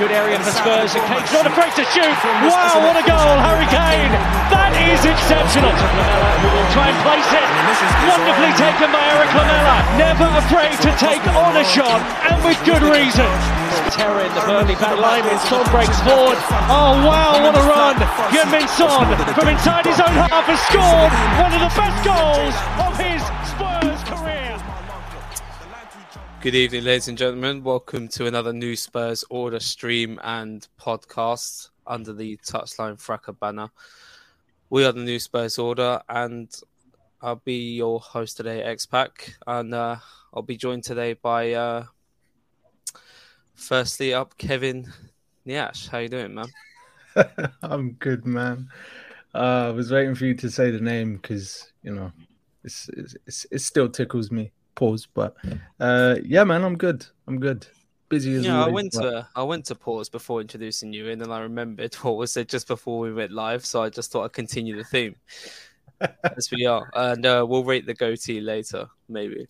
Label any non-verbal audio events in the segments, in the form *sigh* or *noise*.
Good area for Spurs, and Kane's not afraid to shoot. Wow, what a goal, Harry Kane! That is exceptional. Who will try and place it. Wonderfully taken by Erik Lamela. Never afraid to take on a shot, and with good reason. Terror in the Burnley back line Son breaks forward. Oh wow, what a run! Heung-min Son from inside his own half has scored one of the best goals of his Spurs. Good evening, ladies and gentlemen. Welcome to another new Spurs Order stream and podcast under the Touchline Fracas banner. We are the new Spurs Order, and I'll be your host today, X Pac, and uh, I'll be joined today by, uh, firstly up, Kevin Niash. How you doing, man? *laughs* I'm good, man. Uh, I was waiting for you to say the name because you know it's, it's it still tickles me pause. But uh, yeah, man, I'm good. I'm good. Busy as yeah, always. I went but- to I went to pause before introducing you, and then I remembered *laughs* what was said just before we went live, so I just thought I'd continue the theme. *laughs* As we are, and uh, we'll rate the goatee later, maybe.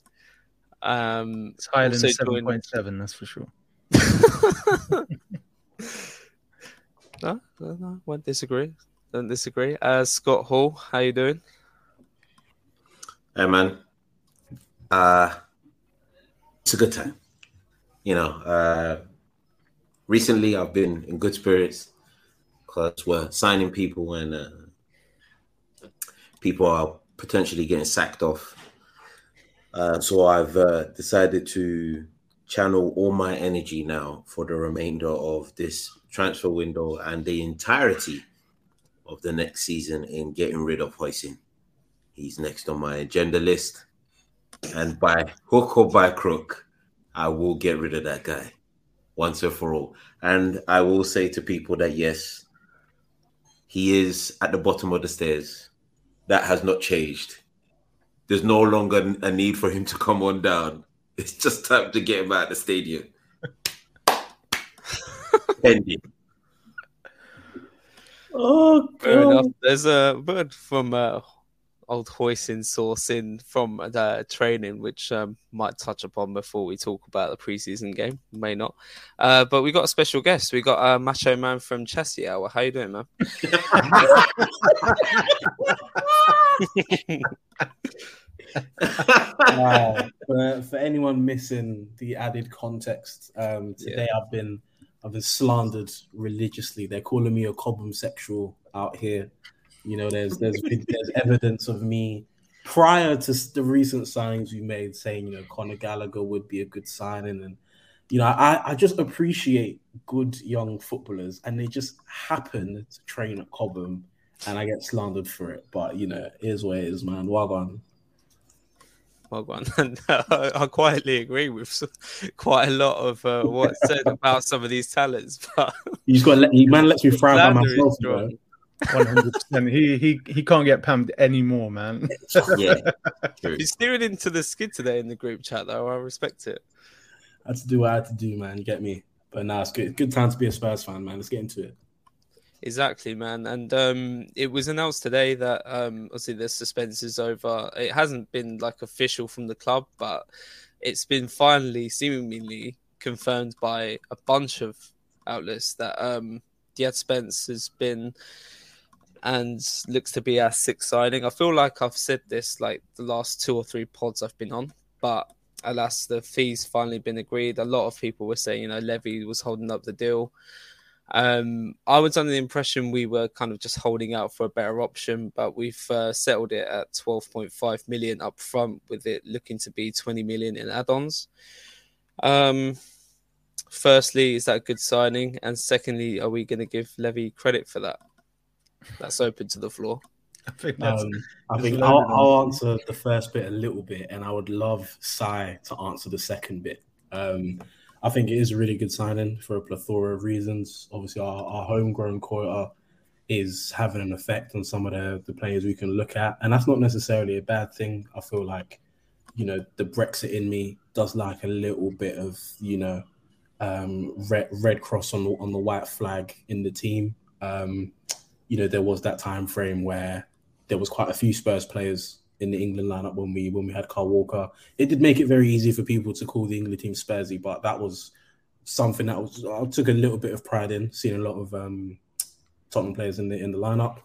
Um, It's higher than seven point seven, joined- point. That's for sure. *laughs* No, no, no, won't disagree. Don't disagree. Uh, Scott Hall, how you doing? Hey man, uh, it's a good time. You know, uh, recently I've been in good spirits because we're signing people and uh, people are potentially getting sacked off. Uh, so I've uh, decided to channel all my energy now for the remainder of this transfer window and the entirety of the next season in getting rid of Hoisin. He's next on my agenda list. And by hook or by crook, I will get rid of that guy once and for all. And I will say to people that yes, he is at the bottom of the stairs. That has not changed. There's no longer a need for him to come on down. It's just time to get him out of the stadium. *laughs* Ending. Oh, Fair enough. There's a word from uh, old Hoisin source in from the training, which um, might touch upon before we talk about the preseason game. May not. Uh, but we got a special guest. We got uh, Macho Man from Chelsea Hour. How you doing, man? wow. *laughs* for, for anyone missing the added context, um, today I've been I've been slandered religiously. They're calling me a Cobham sexual out here. You know, there's there's there's evidence of me prior to the recent signings we made, saying you know Conor Gallagher would be a good signing, and you know I I just appreciate good young footballers, and they just happen to train at Cobham, and I get slandered for it. But you know, it is what it is, man. Wagwan, and uh, I quietly agree with quite a lot of uh, what's said about some of these talents. *laughs* But he's got man lets me frown by myself. One hundred percent. He he he can't get pammed anymore, man. *laughs* yeah, he's steering into the skid today in the group chat, though. I respect it. I had to do what I had to do, man. You get me? But now nah, it's good. Good time to be a Spurs fan, man. Let's get into it. Exactly, man. And um, it was announced today that um, obviously the suspense is over. It hasn't been like official from the club, but it's been finally, seemingly confirmed by a bunch of outlets that um, Djed Spence has been and looks to be our sixth signing. I feel like I've said this like the last two or three pods I've been on, but alas, the fee's finally been agreed. A lot of people were saying, you know, Levy was holding up the deal. Um, I was under the impression we were kind of just holding out for a better option, but we've uh, settled it at 12.5 million up front, with it looking to be 20 million in add-ons. Um, firstly, is that a good signing? And secondly, are we going to give Levy credit for that? That's open to the floor. I think, um, I think I'll, I'll, answer the first bit a little bit, and I would love Sai to answer the second bit. Um, I think it is a really good signing for a plethora of reasons. Obviously, our, our homegrown quota is having an effect on some of the, the players we can look at. And that's not necessarily a bad thing. I feel like, you know, the Brexit in me does like a little bit of, you know, um, red, red cross on the, on the white flag in the team. Um, you know, there was that time frame where there was quite a few Spurs players in the England lineup when we when we had Kyle Walker. It did make it very easy for people to call the England team Spursy, but that was something that was I took a little bit of pride in seeing a lot of um, Tottenham players in the in the lineup.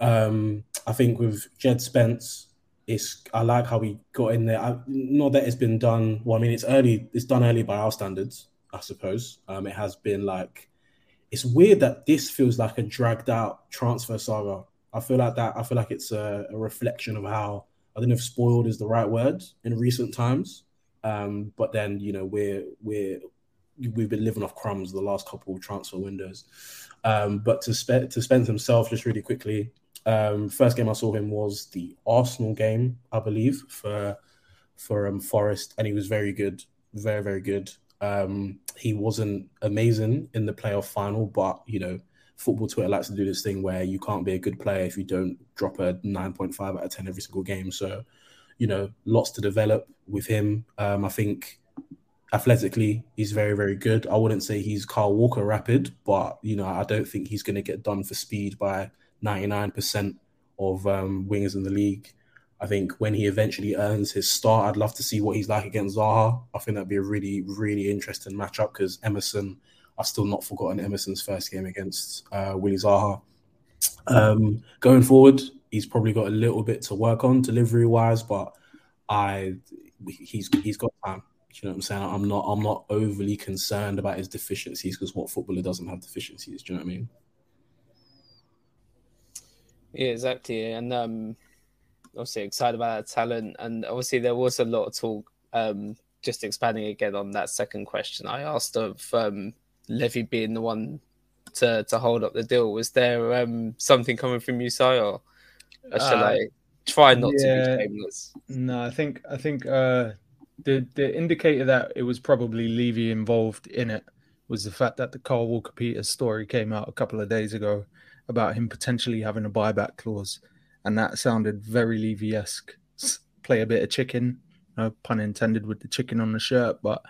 Um, I think with Djed Spence, it's I like how we got in there. I, not that it's been done. Well, I mean, it's early. It's done early by our standards, I suppose. Um, it has been like it's weird that this feels like a dragged out transfer saga I feel like that. I feel like it's a, a, reflection of how I don't know if spoiled is the right word in recent times. Um, but then you know we're we're we've been living off crumbs the last couple of transfer windows. Um, but to spe- to Spence himself, just really quickly, um, first game I saw him was the Arsenal game, I believe, for for um, Forest, and he was very good, very very good. Um, he wasn't amazing in the playoff final, but you know football Twitter likes to do this thing where you can't be a good player if you don't drop a 9.5 out of 10 every single game. So, you know, lots to develop with him. Um, I think athletically, he's very, very good. I wouldn't say he's Kyle Walker rapid, but, you know, I don't think he's going to get done for speed by 99% of um, wingers in the league. I think when he eventually earns his start, I'd love to see what he's like against Zaha. I think that'd be a really, really interesting matchup because Emerson I've still not forgotten Emerson's first game against uh, Willie Zaha. Um, going forward, he's probably got a little bit to work on delivery wise, but I he's he's got time. You know what I'm saying? I'm not I'm not overly concerned about his deficiencies because what footballer doesn't have deficiencies? Do you know what I mean? Yeah, exactly. And um, obviously excited about that talent, and obviously there was a lot of talk. Um, just expanding again on that second question I asked of um, Levy being the one to to hold up the deal. Was there um, something coming from you, Si, or, shall uh, I try not yeah, to be shameless? No, I think I think uh, the the indicator that it was probably Levy involved in it was the fact that the Kyle Walker Peters story came out a couple of days ago about him potentially having a buyback clause, and that sounded very Levy esque. Play a bit of chicken, no pun intended with the chicken on the shirt, but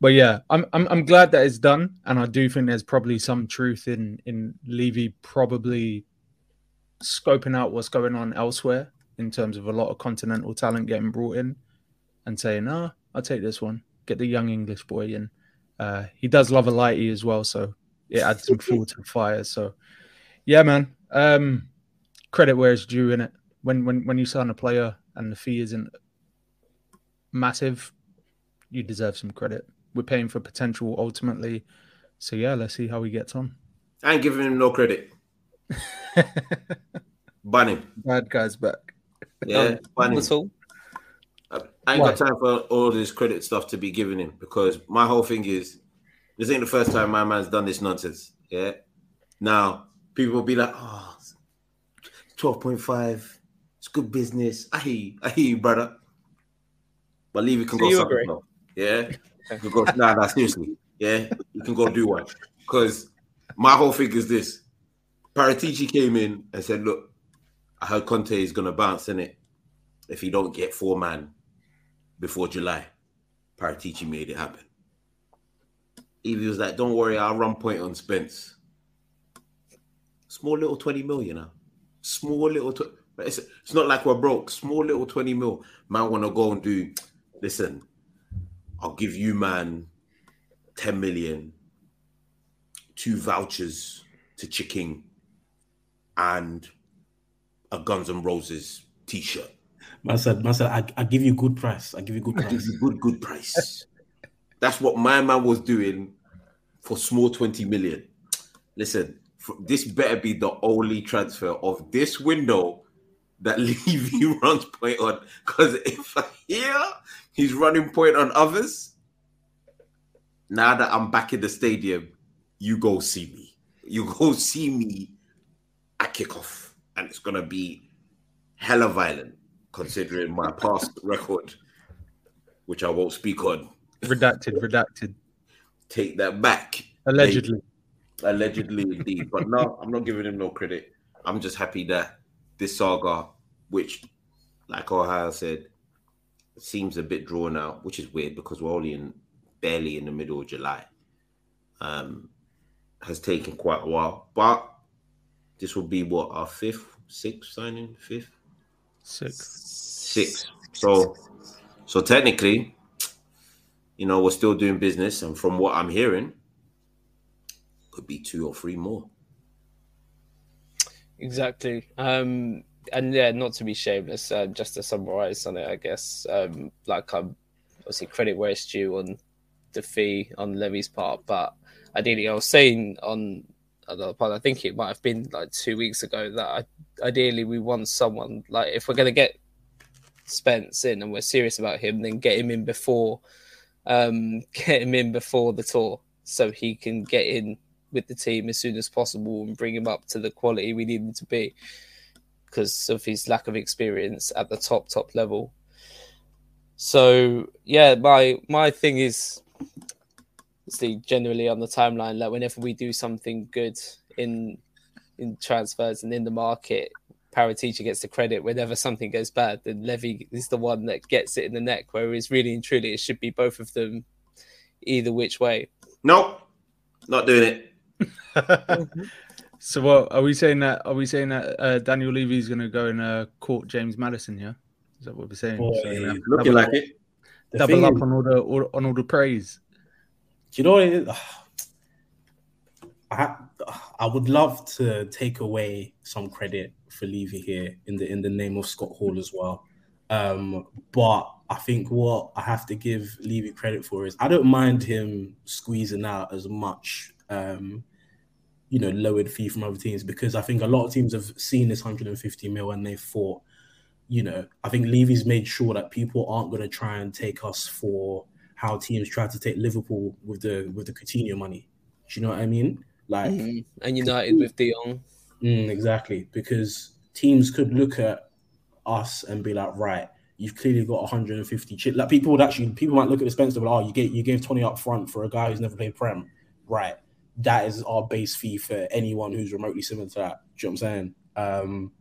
but yeah, I'm, I'm I'm glad that it's done, and I do think there's probably some truth in in Levy probably scoping out what's going on elsewhere in terms of a lot of continental talent getting brought in, and saying, "Ah, oh, I'll take this one, get the young English boy in." Uh, he does love a lighty as well, so it adds some *laughs* fuel to the fire. So, yeah, man, um, credit where it's due in it. When when when you sign a player and the fee isn't massive, you deserve some credit we're paying for potential ultimately. So yeah, let's see how he gets on. I ain't giving him no credit. *laughs* Ban Bad guy's back. Yeah, ban him. I ain't Why? got time for all this credit stuff to be given him because my whole thing is this ain't the first time my man's done this nonsense. Yeah. Now people will be like, oh, 12.5, it's good business. I hear you, I hear you, brother. but Levy can So go you himself. Yeah, you can go. *laughs* Nah, nah, seriously. Yeah, you can go do one. Because my whole thing is this: Paratici came in and said, "Look, I heard Conte is gonna bounce in it if he don't get four man before July." Paratici made it happen. Levy was like, "Don't worry, I'll run point on Spence." Small little twenty mil, you know. Small little. Tw- it's it's not like we're broke. Small little twenty mil. Man, want to go and do. Listen, I'll give you, man, ten million, two vouchers to Chicken, and a Guns and Roses T-shirt. Man said, man said, I, I give you good price. I give you good I give price. you good, good price. That's what my man was doing for small 20 million. Listen, this better be the only transfer of this window that *laughs* Levy *laughs* runs point on. Because if I hear he's running point on others, now that I'm back in the stadium, you go see me. You go *laughs* see me at kickoff. And it's going to be hella violent, considering my past record, which I won't speak on. Redacted, redacted. Take that back. Allegedly. Allegedly, indeed. But no, I'm not giving him no credit. I'm just happy that this saga, which, like Ohio said, seems a bit drawn out, which is weird because we're only in barely in the middle of July. Um, has taken quite a while, but this will be what our fifth, sixth signing, fifth, Six. sixth. So, so technically, you know, we're still doing business, and from what I'm hearing, could be two or three more. Exactly. Um, and yeah, not to be shameless, uh, just to summarize on it, I guess, um, like I'm obviously credit where it's due on the fee on Levy's part, but ideally, I was saying on another part, I think it might have been like two weeks ago that I, ideally we want someone like if we're going to get Spence in and we're serious about him, then get him in before, um, *laughs* get him in before the tour so he can get in with the team as soon as possible and bring him up to the quality we need him to be because of his lack of experience at the top top level. So yeah, my my thing is see generally on the timeline like whenever we do something good in in transfers and in the market, Paratici gets the credit. Whenever something goes bad, then Levy is the one that gets it in the neck. Whereas really and truly, it should be both of them, either which way. Nope, not doing it. *laughs* so what are we saying that are we saying that uh, Daniel Levy is going to go and uh, court James Maddison? Yeah, is that what we're saying? Boy, So we're Looking double, like it. The double thing up is- on all the all, on all the praise. Do you know what it is? I I would love to take away some credit for Levy here in the in the name of Scott Hall as well. Um, but I think what I have to give Levy credit for is I don't mind him squeezing out as much um, you know, lowered fee from other teams because I think a lot of teams have seen this 150 mil and they thought, you know, I think Levy's made sure that people aren't going to try and take us for how teams tried to take Liverpool with the with the Coutinho money. Do you know what I mean? Like, Mm. And United with De Jong. mm, exactly, because teams could look at us and be like, right, you've clearly got 150 chip. Like people would actually, people might look at the Spencer, but oh, you gave you gave 20 up front for a guy who's never played Prem, right? That is our base fee for anyone who's remotely similar to that. Do you know what I'm saying? Um,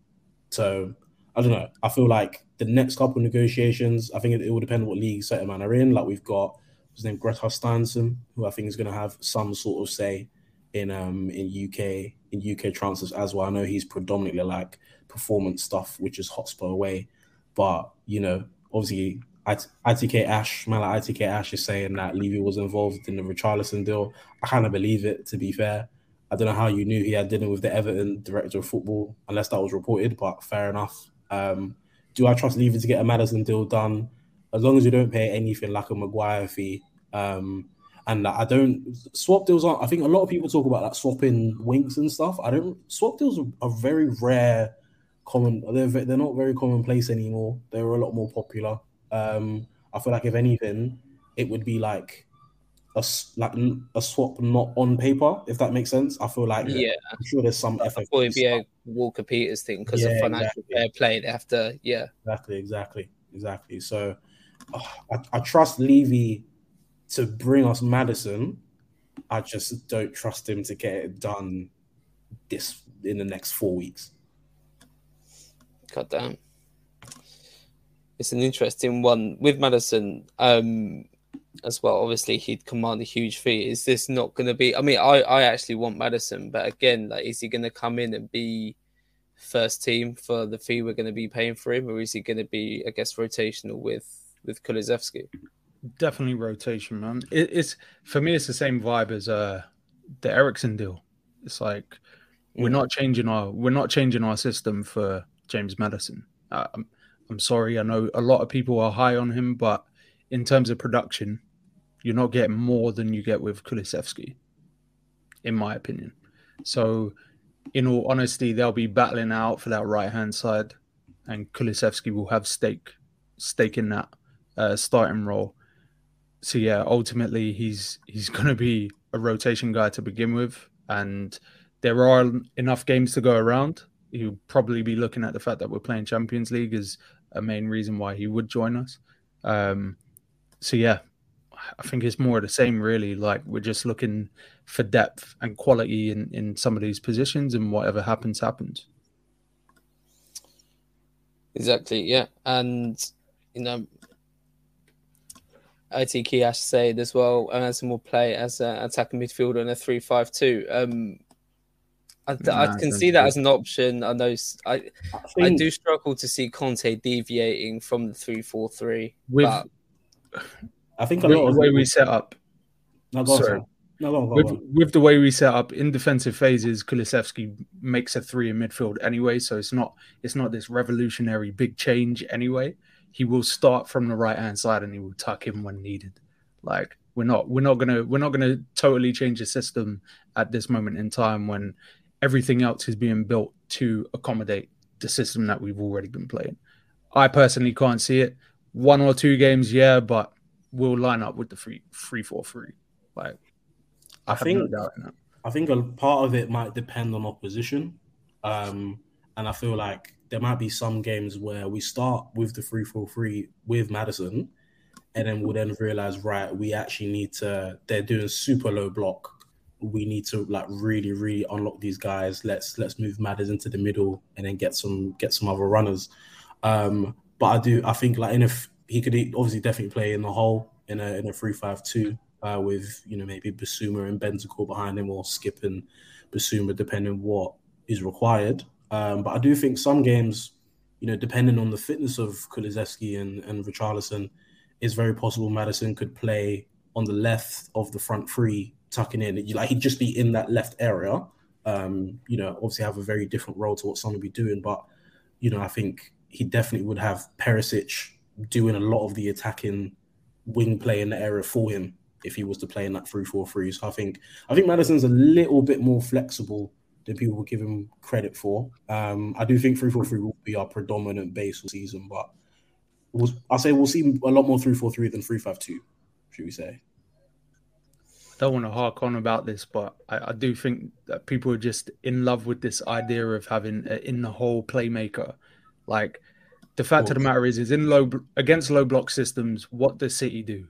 so I don't know. I feel like the next couple negotiations, I think it, it will depend what league certain man are in. Like we've got his name Gretar Steinsson, who I think is going to have some sort of say in um in UK in UK transfers as well. I know he's predominantly like performance stuff, which is hotspur away. But you know, obviously, ITK Ash, man, like ITK Ash is saying that Levy was involved in the Richarlison deal. I kind of believe it. To be fair, I don't know how you knew he had dinner with the Everton director of football, unless that was reported. But fair enough. Um, do I trust Levy to get a Maddison deal done? As long as you don't pay anything like a Maguire fee. Um, and I don't swap deals aren't. I think a lot of people talk about like swapping Winks and stuff. I don't. Swap deals are, are very rare, common. They're they're not very commonplace anymore. They're a lot more popular. Um, I feel like if anything, it would be like a like a swap not on paper. If that makes sense. I feel like Yeah. I'm sure there's some effort. FFP it'd be a. Walker Peters thing because Yeah, of financial exactly. fair play. They have to, yeah. Exactly, exactly, exactly. So oh, I, I trust Levy to bring us Maddison. I just don't trust him to get it done this in the next four weeks. God damn. It's an interesting one with Maddison um, as well. Obviously, he'd command a huge fee. Is this not going to be? I mean, I, I actually want Maddison, but again, like, is he going to come in and be first team for the fee we're going to be paying for him, or is he going to be, I guess, rotational with with Kulusevski? Definitely rotation, man. It, it's for me, it's the same vibe as uh the Eriksen deal. It's like we're Mm. not changing our we're not changing our system for James Maddison. Uh, I'm, sorry, I know a lot of people are high on him, but in terms of production, you're not getting more than you get with Kulusevski, in my opinion. So, in all honesty, they'll be battling out for that right hand side, and Kulusevski will have stake stake in that uh, starting role. So yeah, ultimately he's he's *laughs* going to be a rotation guy to begin with, and there are enough games to go around. He'll probably be looking at the fact that we're playing Champions League as a main reason why he would join us. Um, so yeah, I think it's more of the same really. Like we're just looking for depth and quality in in some of these positions, and whatever happens, happens. Exactly, yeah. And, you know, ITK Ash said as well, Anderson will play as an attacking midfielder in a 3 5 2. Um, I, th- I can don't see that as an option. I know I, think, do struggle to see Conte deviating from the 3 4 3. With I think a with lot the way we set up, No, sorry. sorry. No, go on, go on, with with the way we set up in defensive phases, Kulusevski makes a three in midfield anyway, so it's not it's not this revolutionary big change anyway. He will start from the right hand side and he will tuck in when needed. Like we're not we're not gonna we're not gonna totally change the system at this moment in time when everything else is being built to accommodate the system that we've already been playing. I personally can't see it. One or two games, yeah, but we'll line up with the three three four three. Like I, I think- no doubt in that. I think a part of it might depend on opposition. Um, and I feel like there might be some games where we start with the three four three with Maddison, and then we'll then realize, right, we actually need to, they're doing super low block. We need to like really, really unlock these guys. Let's let's move Madders into the middle and then get some get some other runners. Um, but I do I think like in if he could obviously definitely play in the hole in a in a three five two uh, with you know maybe Bissouma and Bentancur behind him or Skip and Bissouma depending what is required. Um, but I do think some games, you know, depending on the fitness of Kulusevski and and Richarlison, it's very possible Maddison could play on the left of the front three, tucking in. Like he'd just be in that left area. Um, you know, obviously have a very different role to what Son would be doing, but you know, I think he definitely would have Perisic doing a lot of the attacking wing play in the area for him if he was to play in that 3-4-3. So I think I think Maddison's a little bit more flexible than people would give him credit for. Um, I do think 3-4-3 will be our predominant base all season, but we'll, I'll say we'll see a lot more 3-4-3 than 3-5-2, should we say? Don't want to hark on about this, but I, I do think that people are just in love with this idea of having in the hole playmaker. Like the fact of the matter is, is in low against low block systems, what does City do?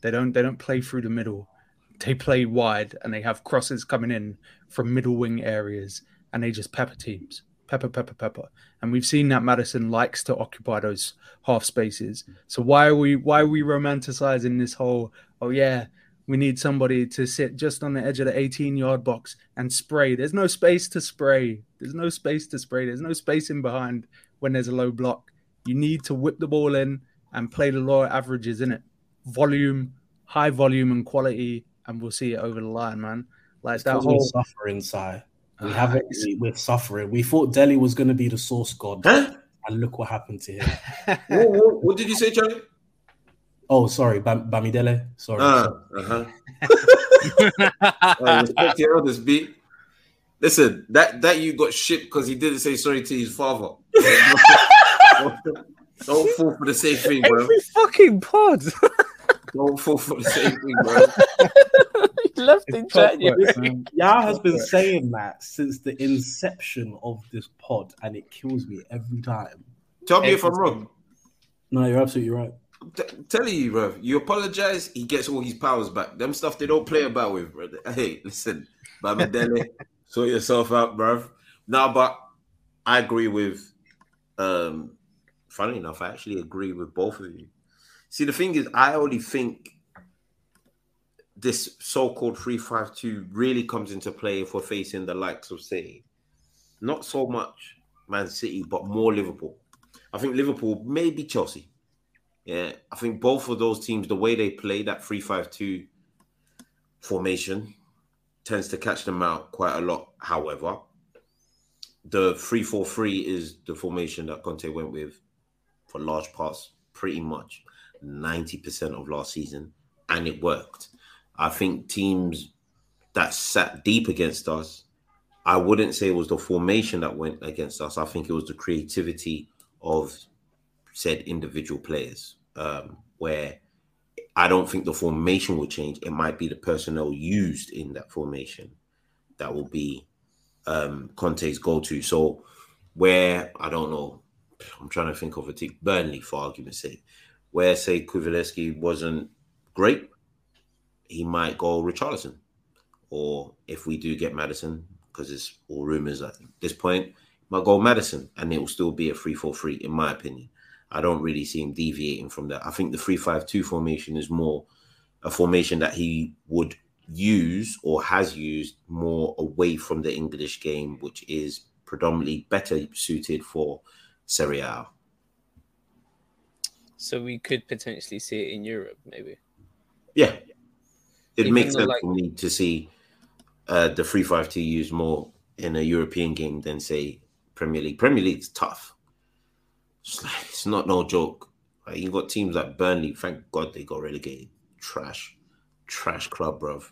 They don't they don't play through the middle. They play wide and they have crosses coming in from middle wing areas and they just pepper teams. Pepper, pepper, pepper. And we've seen that Maddison likes to occupy those half spaces. So why are we why are we romanticizing this whole, oh yeah, we need somebody to sit just on the edge of the 18 yard box and spray. There's no space to spray. There's no space to spray. There's no space in behind when there's a low block. You need to whip the ball in and play the lower averages in it. Volume, high volume and quality, and we'll see it over the line, man. Like It's that 'cause we're whole suffering, Si. We Ah, haven't. it's- We, we're suffering. We thought Dele was going to be the source god, Huh? and look what happened to him. *laughs* what, what, what did you say, Charlie? Oh, sorry, Bam- Bamidele. Sorry. Ah, uh-huh. Uh, respect your elders, B. Listen, that that you got shipped because he didn't say sorry to his father. *laughs* Don't fall for the same thing, bro. Every fucking pod. *laughs* Don't fall for the same thing, bro. *laughs* he left in January. Yah has been saying that since the inception of this pod, and it kills me every time. Tell me if I'm wrong. No, you're absolutely right. T- telling you, bro. You apologize, he gets all his powers back. Them stuff they don't play about with, bro. *laughs* Hey, listen, Bamidele, sort yourself out, bro. Now, but I agree with. um Funny enough, I actually agree with both of you. See, the thing is, I only think this so-called 352 really comes into play if we're facing the likes of say not so much Man City, but more Liverpool. I think Liverpool, maybe Chelsea. Yeah, I think both of those teams, the way they play that 352 formation tends to catch them out quite a lot. However, the 343 is the formation that Conte went with for large parts, pretty much 90% of last season, and it worked. I think teams that sat deep against us, I wouldn't say it was the formation that went against us. I think it was the creativity of said individual players, um, where I don't think the formation will change. It might be the personnel used in that formation that will be um, Conte's go to. So, where I don't know, I'm trying to think of a team, Burnley for argument's sake, where say Kulusevski wasn't great, he might go Richarlison. Or if we do get Maddison, because it's all rumors at this point, might go Maddison and it will still be a 3 4 3, in my opinion. I don't really see him deviating from that. I think the 3 5 2 formation is more a formation that he would use or has used more away from the English game, which is predominantly better suited for Serie A. So we could potentially see it in Europe, maybe. Yeah, it Even makes sense like- for me to see uh, the three five two used more in a European game than say Premier League. Premier League's tough. It's, like, it's not no joke. Like, you got teams like Burnley. Thank God they got relegated. Trash, trash club, bruv.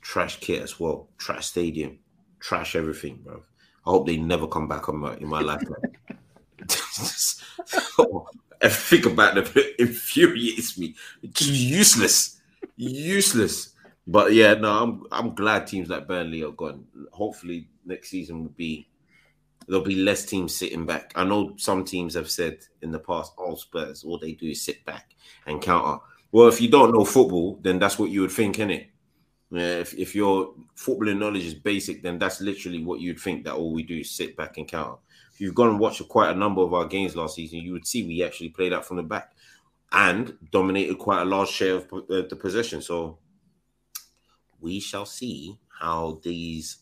Trash kit as well. Trash stadium. Trash everything, bruv. I hope they never come back on my, in my life. *laughs* Everything about them *laughs* infuriates me. It's useless, useless. But yeah, no, I'm I'm glad teams like Burnley are gone. Hopefully, next season will be there'll be less teams sitting back. I know some teams have said in the past, "Oh, Spurs, all they do is sit back and counter." Well, if you don't know football, then that's what you would think, innit? If if your footballing knowledge is basic, then that's literally what you'd think that all we do is sit back and counter. If you've gone and watched quite a number of our games last season, you would see we actually played out from the back and dominated quite a large share of uh, the possession. So we shall see how these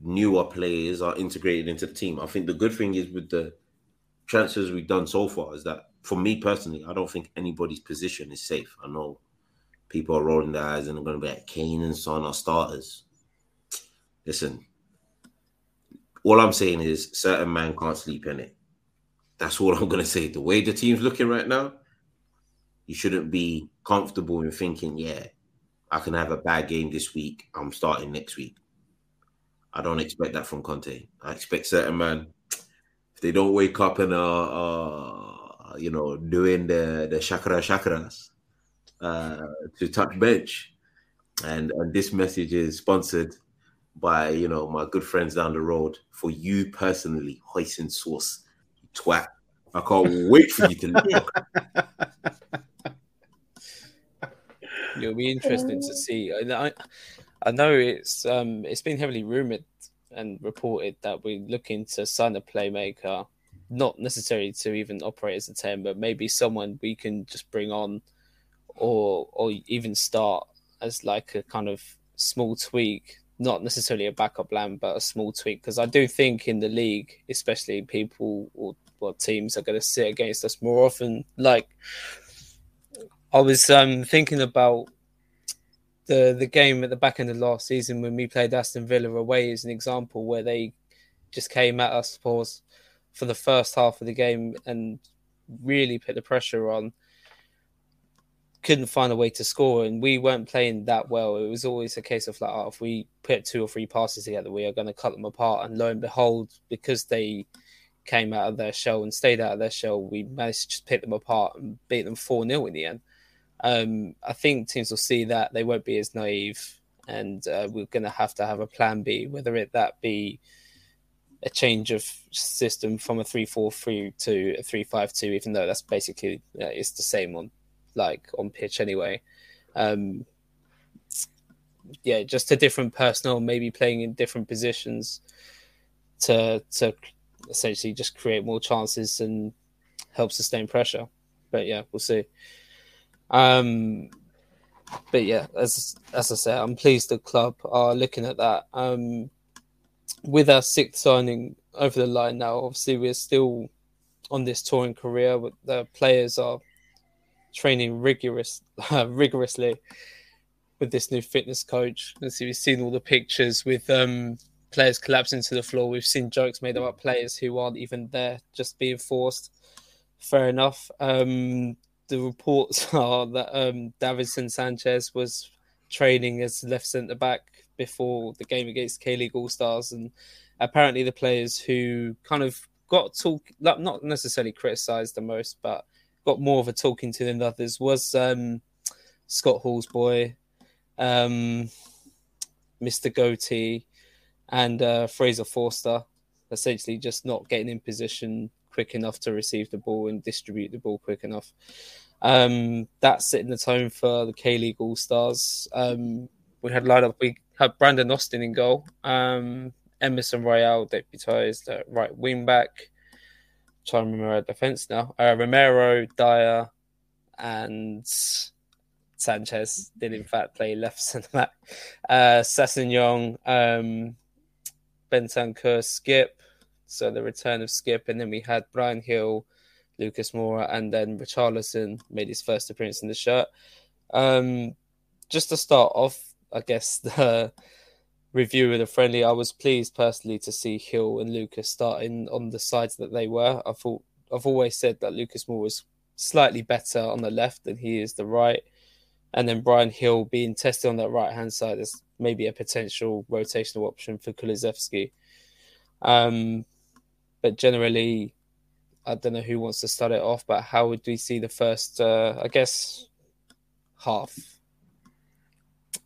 newer players are integrated into the team. I think the good thing is with the transfers we've done so far is that for me personally, I don't think anybody's position is safe. I know people are rolling their eyes and they're going to be like Kane and Son are starters. Listen, all I'm saying is certain man can't sleep in it. That's all *laughs* I'm going to say. The way the team's looking right now, you shouldn't be comfortable in thinking, yeah, I can have a bad game this week. I'm starting next week. I don't expect that from Conte. I expect certain man, if they don't wake up and uh, uh you know, doing the the shakra chakras uh to touch bench. And and this message is sponsored by you know my good friends down the road for you personally, hoisin sauce, twat. I can't *laughs* wait for you to look. It'll be interesting to see. I, I, I know it's um it's been heavily rumored and reported that we're looking to sign a playmaker, not necessarily to even operate as a ten, but maybe someone we can just bring on, or or even start as like a kind of small tweak, not necessarily a backup plan, but a small tweak. Because I do think in the league, especially people or well, teams are going to sit against us more often. Like I was um, thinking about the the game at the back end of last season when we played Aston Villa away is an example where they just came at us for for the first half of the game and really put the pressure on. Couldn't find a way to score, and we weren't playing that well. It was always a case of like, oh, if we put two or three passes together, we are going to cut them apart. And lo and behold, because they came out of their shell and stayed out of their shell, we managed to just pick them apart and beat them 4 0 in the end. Um, I think teams will see that they won't be as naive, and uh, we're going to have to have a plan B, whether it that be a change of system from a three four three to a three five two, even though that's basically uh, it's the same on like on pitch anyway. Um, yeah, just a different personnel, maybe playing in different positions to to essentially just create more chances and help sustain pressure. But yeah, we'll see. Um, but yeah, as as I said, I'm pleased the club are looking at that. Um, with our sixth signing over the line now, obviously we're still on this touring career. But the players are training rigorous *laughs* rigorously with this new fitness coach. And see, we've seen all the pictures with um, players collapsing to the floor. We've seen jokes made about players who aren't even there, just being forced. Fair enough. Um, the reports *laughs* are that um, Davinson Sanchez was training as left centre back before the game against K League All Stars, and apparently the players who kind of got talk, not necessarily criticised the most, but got more of a talking to than others was um, Scott Hall's boy, um, Mr. Goatee, and uh, Fraser Forster, essentially just not getting in position quick enough to receive the ball and distribute the ball quick enough. Um, that's setting the tone for the K League All Stars. Um, we had lined up, we had Brandon Austin in goal, um, Emerson Royal deputized uh, right wing back. Trying to remember our defense now. Uh, Romero, Dier, and Sanchez did in fact play left *laughs* centre back. Uh, Young, um, Bentancur, Skip. So the return of Skip, and then we had Bryan Gil, Lucas Moura, and then Richarlison made his first appearance in the shirt. Um, just to start off, I guess *laughs* the review of the friendly, I was pleased personally to see Gil and Lucas starting on the sides that they were. I thought I've always said that Lucas Moura was slightly better on the left than he is the right and then Bryan Gil being tested on that right hand side is maybe a potential rotational option for Kulusevski. Um, but generally, I don't know who wants to start it off, but how would we see the first, uh, I guess, half?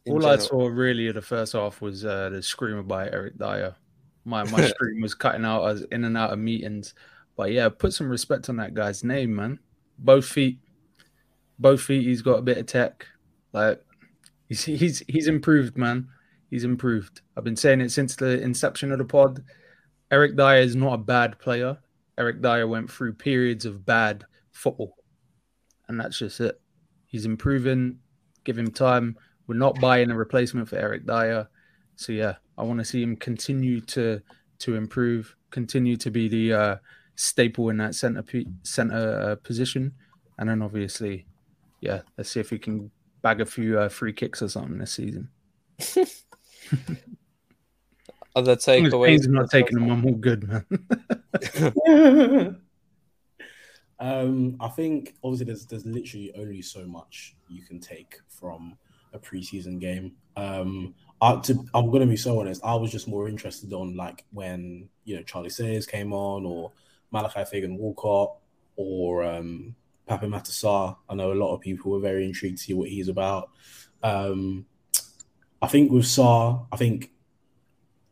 All general? I saw really of the first half was uh, the screamer by Eric Dier. My my *laughs* screen was cutting out. I was in and out of meetings, but yeah, put some respect on that guy's name, man. Both feet, both feet. He's got a bit of tech. Like he's he's he's improved, man. He's improved. I've been saying it since the inception of the pod. Eric Dier is not a bad player. Eric Dier went through periods of bad football, and that's just it. He's improving. Give him time. We're not buying a replacement for Eric Dier. So yeah, I want to see him continue to to improve, continue to be the uh, staple in that center center uh, position, and then obviously, yeah, let's see if we can bag a few uh, free kicks or something this season. *laughs* Other takeaways? not taking them. I'm all good, man. *laughs* *laughs* um, I think obviously there's there's literally only so much you can take from a preseason game. Um, I, to, I'm gonna be so honest. I was just more interested on like when you know Charlie Sayers came on, or Malachi Fagan Walcott, or um, Pape Matar Sarr. I know a lot of people were very intrigued to see what he's about. Um, I think with Sarr, I think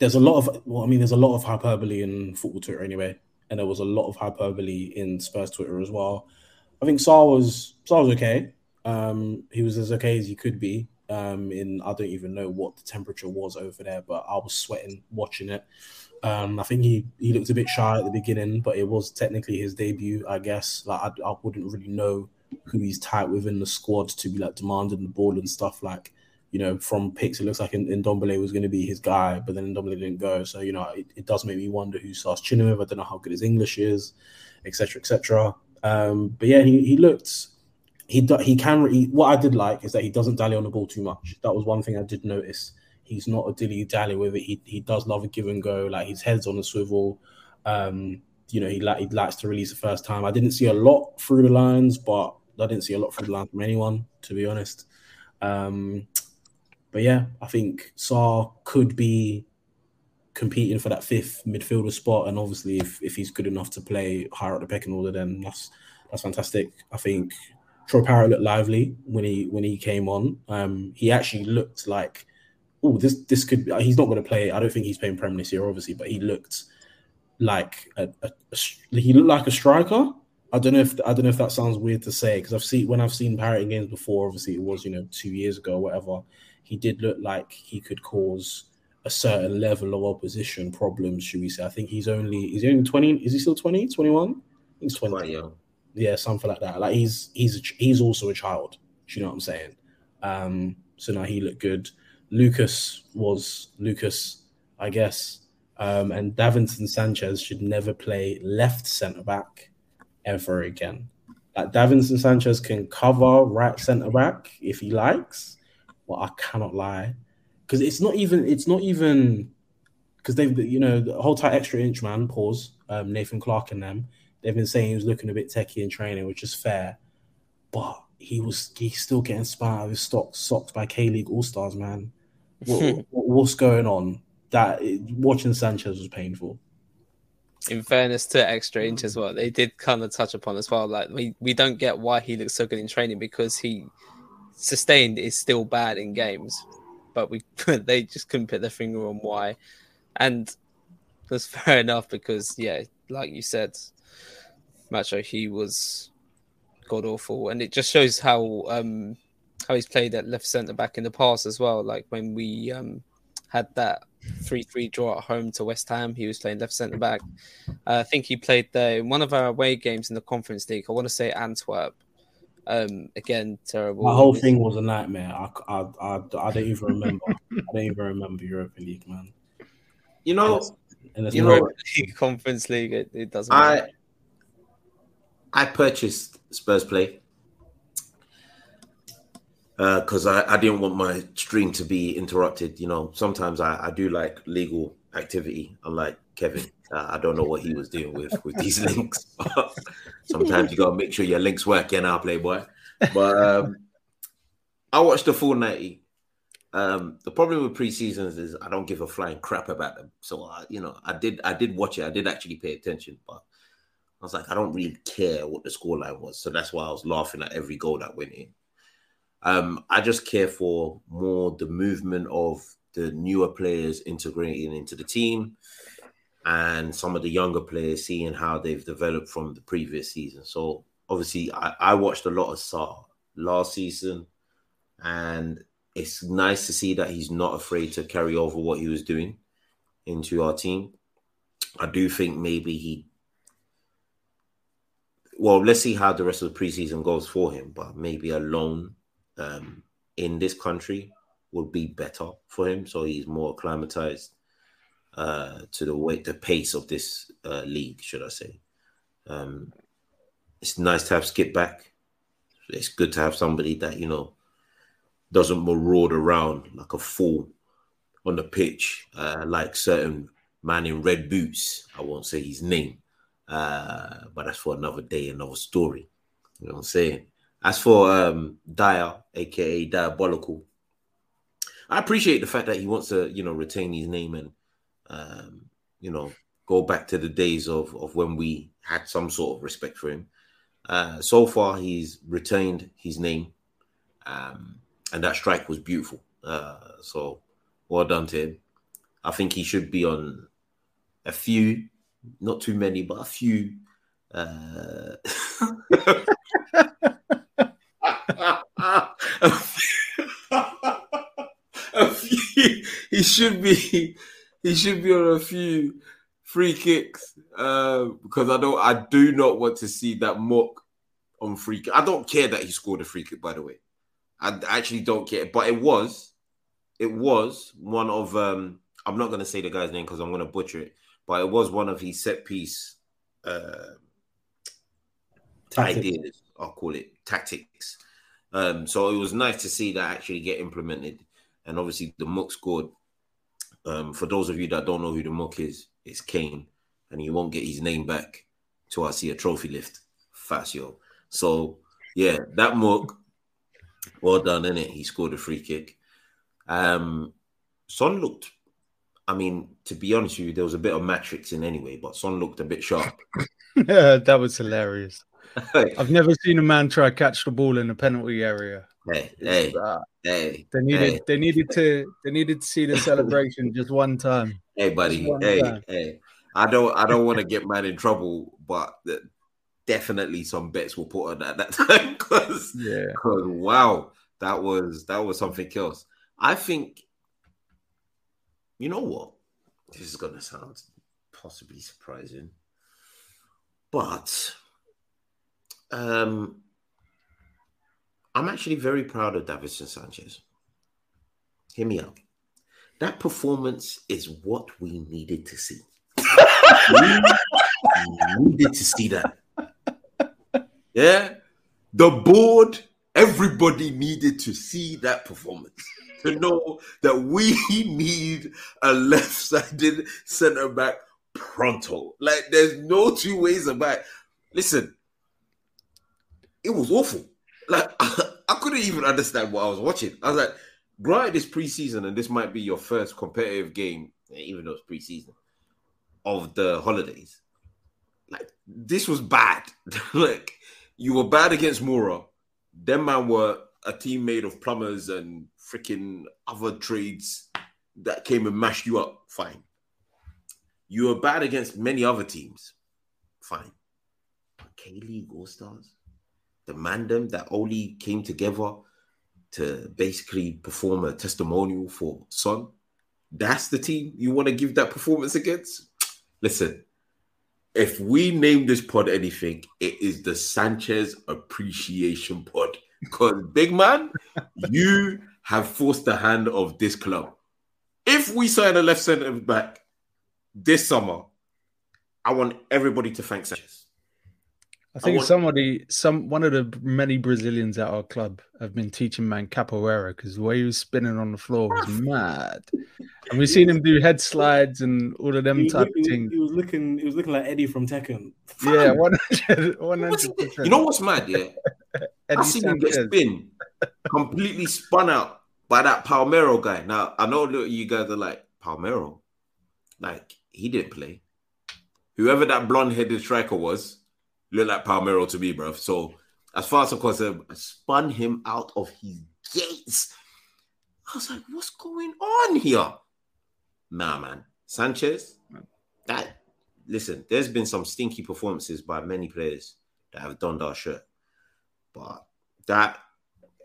there's a lot of well, I mean, there's a lot of hyperbole in football Twitter anyway, and there was a lot of hyperbole in Spurs Twitter as well. I think Sarr was Sarr was okay. Um, he was as okay as he could be. Um, in I don't even know what the temperature was over there, but I was sweating watching it. Um, I think he, he looked a bit shy at the beginning, but it was technically his debut, I guess. Like I, I wouldn't really know who he's tight within the squad to be like demanding the ball and stuff. Like, you know, from picks, it looks like Ndombele was going to be his guy, but then Ndombele didn't go. So you know, it, it does make me wonder who starts with. I don't know how good his English is, etc., etc. Um, but yeah, he, he looked he he can. He, what I did like is that he doesn't dally on the ball too much. That was one thing I did notice He's not a dilly dally with it. He he does love a give and go. Like his head's on a swivel. Um, you know, he like he likes to release the first time. I didn't see a lot through the lines, but I didn't see a lot through the lines from anyone, to be honest. Um, but yeah, I think Sarr could be competing for that fifth midfielder spot, and obviously, if, if he's good enough to play higher up the pecking order, then that's that's fantastic. I think Troy Parrott looked lively when he when he came on. Um, he actually looked like oh, this this could be, he's not going to play. I don't think he's playing Premier this year, obviously, but he looked like a, a, a, he looked like a striker, I don't know if I don't know if that sounds weird to say because I've seen when I've seen Parrott in games before. Obviously, it was you know two years ago, whatever. He did look like he could cause a certain level of opposition problems. Should we say? I think he's only he's only twenty. Is he still 20, 21? He's twenty. Quite young. Yeah, something like that. Like he's he's a, he's also a child. Do you know what I'm saying? Um, so now he looked good. Lucas was Lucas, I guess. Um, and Davinson Sanchez should never play left centre back ever again. Like Davinson Sanchez can cover right centre back if he likes, but I cannot lie because it's not even it's not even because they've you know the whole tight extra inch man pause um, Nathan Clark and them they've been saying he was looking a bit techie in training, which is fair, but he was he's still getting spun out of his stocks socks by K League All Stars man. *laughs* What, what's going on? That watching Sanchez was painful in fairness to extra inch as well, they did kind of touch upon as well. Like we, we don't get why he looks so good in training because he sustained is still bad in games, but we *laughs* they just couldn't put their finger on why, and that's *laughs* fair enough because yeah, like you said, Macho he was god awful, and it just shows how um how he's played at left centre back in the past as well. Like when we um had that 3 3 draw at home to West Ham. He was playing left centre back. Uh, I think he played there in one of our away games in the Conference League. I want to say Antwerp. Um, again, terrible. The whole thing was a nightmare. I, I, I, I don't even remember. I don't even remember Europa League, man. You know, And it's- and it's you know, *laughs* League, Conference League, it, it doesn't I matter. I purchased Spurs Play uh because I, I didn't want my stream to be interrupted. You know, sometimes I, I do like legal activity, unlike Kevin. Uh, I don't know what he was doing with with these *laughs* links. Sometimes you gotta make sure your links work. Yeah, now, Playboy. But um, I watched the full ninety. Um, the problem with preseasons is I don't give a flying crap about them. So I, you know, I did I did watch it. I did actually pay attention, but I was like, I don't really care what the scoreline was. So that's why I was laughing at every goal that went in. Um, I just care for more the movement of the newer players integrating into the team and some of the younger players seeing how they've developed from the previous season. So obviously I, I watched a lot of Sarr last season and it's nice to see that he's not afraid to carry over what he was doing into our team. I do think maybe he well, let's see how the rest of the preseason goes for him, but maybe a loan um, in this country would be better for him, so he's more acclimatized uh, to the way, the pace of this uh, league, should I say? Um, it's nice to have Skip back. It's good to have somebody that you know doesn't maraud around like a fool on the pitch, uh, like certain man in red boots. I won't say his name, uh, but that's for another day, another story. You know what I'm saying? As for um, Dier, aka Diabolical, I appreciate the fact that he wants to, you know, retain his name and, um, you know, go back to the days of of when we had some sort of respect for him. Uh, so far, he's retained his name, um, and that strike was beautiful. Uh, so, well done to him. I think he should be on a few, not too many, but a few. Uh, *laughs* *laughs* *laughs* a few- he should be he should be on a few free kicks uh, because I don't I do not want to see that mock on free kick. I don't care that he scored a free kick by the way. I actually don't care, but it was it was one of um I'm not gonna say the guy's name because I'm gonna butcher it, but it was one of his set piece uh Tactics. ideas, I'll call it tactics. Um, so it was nice to see that actually get implemented. And obviously the Mook scored. Um, for those of you that don't know who the Mook is, it's Kane, and he won't get his name back till I see a trophy lift. Facio. So yeah, that Mook, well done, innit? He scored a free kick. Um Son looked I mean, to be honest with you, there was a bit of matrix in anyway, but Son looked a bit sharp. *laughs* that was hilarious. *laughs* I've never seen a man try catch the ball in the penalty area. hey, hey, Uh, hey, they needed hey. they needed to they needed to see the celebration *laughs* just one time. Hey, buddy. Hey, time. hey. I don't. I don't want to get man in trouble, but the, definitely some bets were put on at that time *laughs* because Yeah. because wow, that was that was something else. I think you know what? This is gonna sound possibly surprising, but um, I'm actually very proud of Davinson Sanchez. Hear me out. That performance is what we needed to see. *laughs* we needed to see that. Yeah. The board, everybody needed to see that performance to know that we *laughs* need a left sided center back pronto. Like, there's no two ways about it. Listen, it was awful. Like, *laughs* I couldn't even understand what I was watching. I was like, granted, it's preseason and this might be your first competitive game, even though it's preseason, of the holidays. Like, this was bad. *laughs* like, you were bad against Mura. Them man were a team made of plumbers and freaking other trades that came and mashed you up. Fine. You were bad against many other teams. Fine. K League All Stars, the mandem that only came together to basically perform a testimonial for Son. That's the team you want to give that performance against? Listen, if we name this pod anything, it is the Sanchez Appreciation Pod. Because, big man, you have forced the hand of this club. If we sign a left centre back this summer, I want everybody to thank Sanchez. I think want- somebody, some one of the many Brazilians at our club have been teaching man capoeira because the way he was spinning on the floor was mad. And we've seen him do head slides and all of them He type of looking, things. he was looking. He was looking like Eddie from Tekken. Yeah, 100 100%. You know what's mad, yeah? *laughs* I seen him get spin, completely spun out by that Palmero guy. Now I know you guys are like Palmero, like he didn't play. Whoever that blonde-headed striker was, looked like Palmero to me, bro. So as far as I'm concerned, I spun him out of his gates. I was like, what's going on here? Nah, man. Sanchez, that listen, there's been some stinky performances by many players that have donned our shirt. But that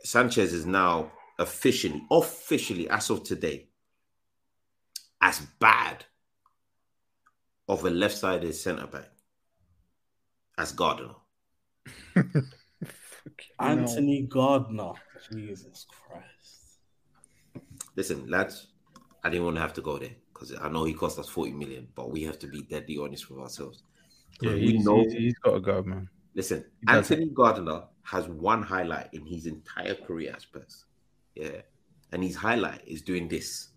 Sanchez is now officially, officially, as of today, as bad of a left-sided centre back as Gardner. *laughs* Anthony Gardner. Jesus Christ. Listen, lads, I didn't want to have to go there because I know he cost us 40 million, but we have to be deadly honest with ourselves. Yeah, we know- he's- he's got to go, man. Listen, He does Anthony Gardner has one highlight in his entire career at Spurs. Yeah. And his highlight is doing this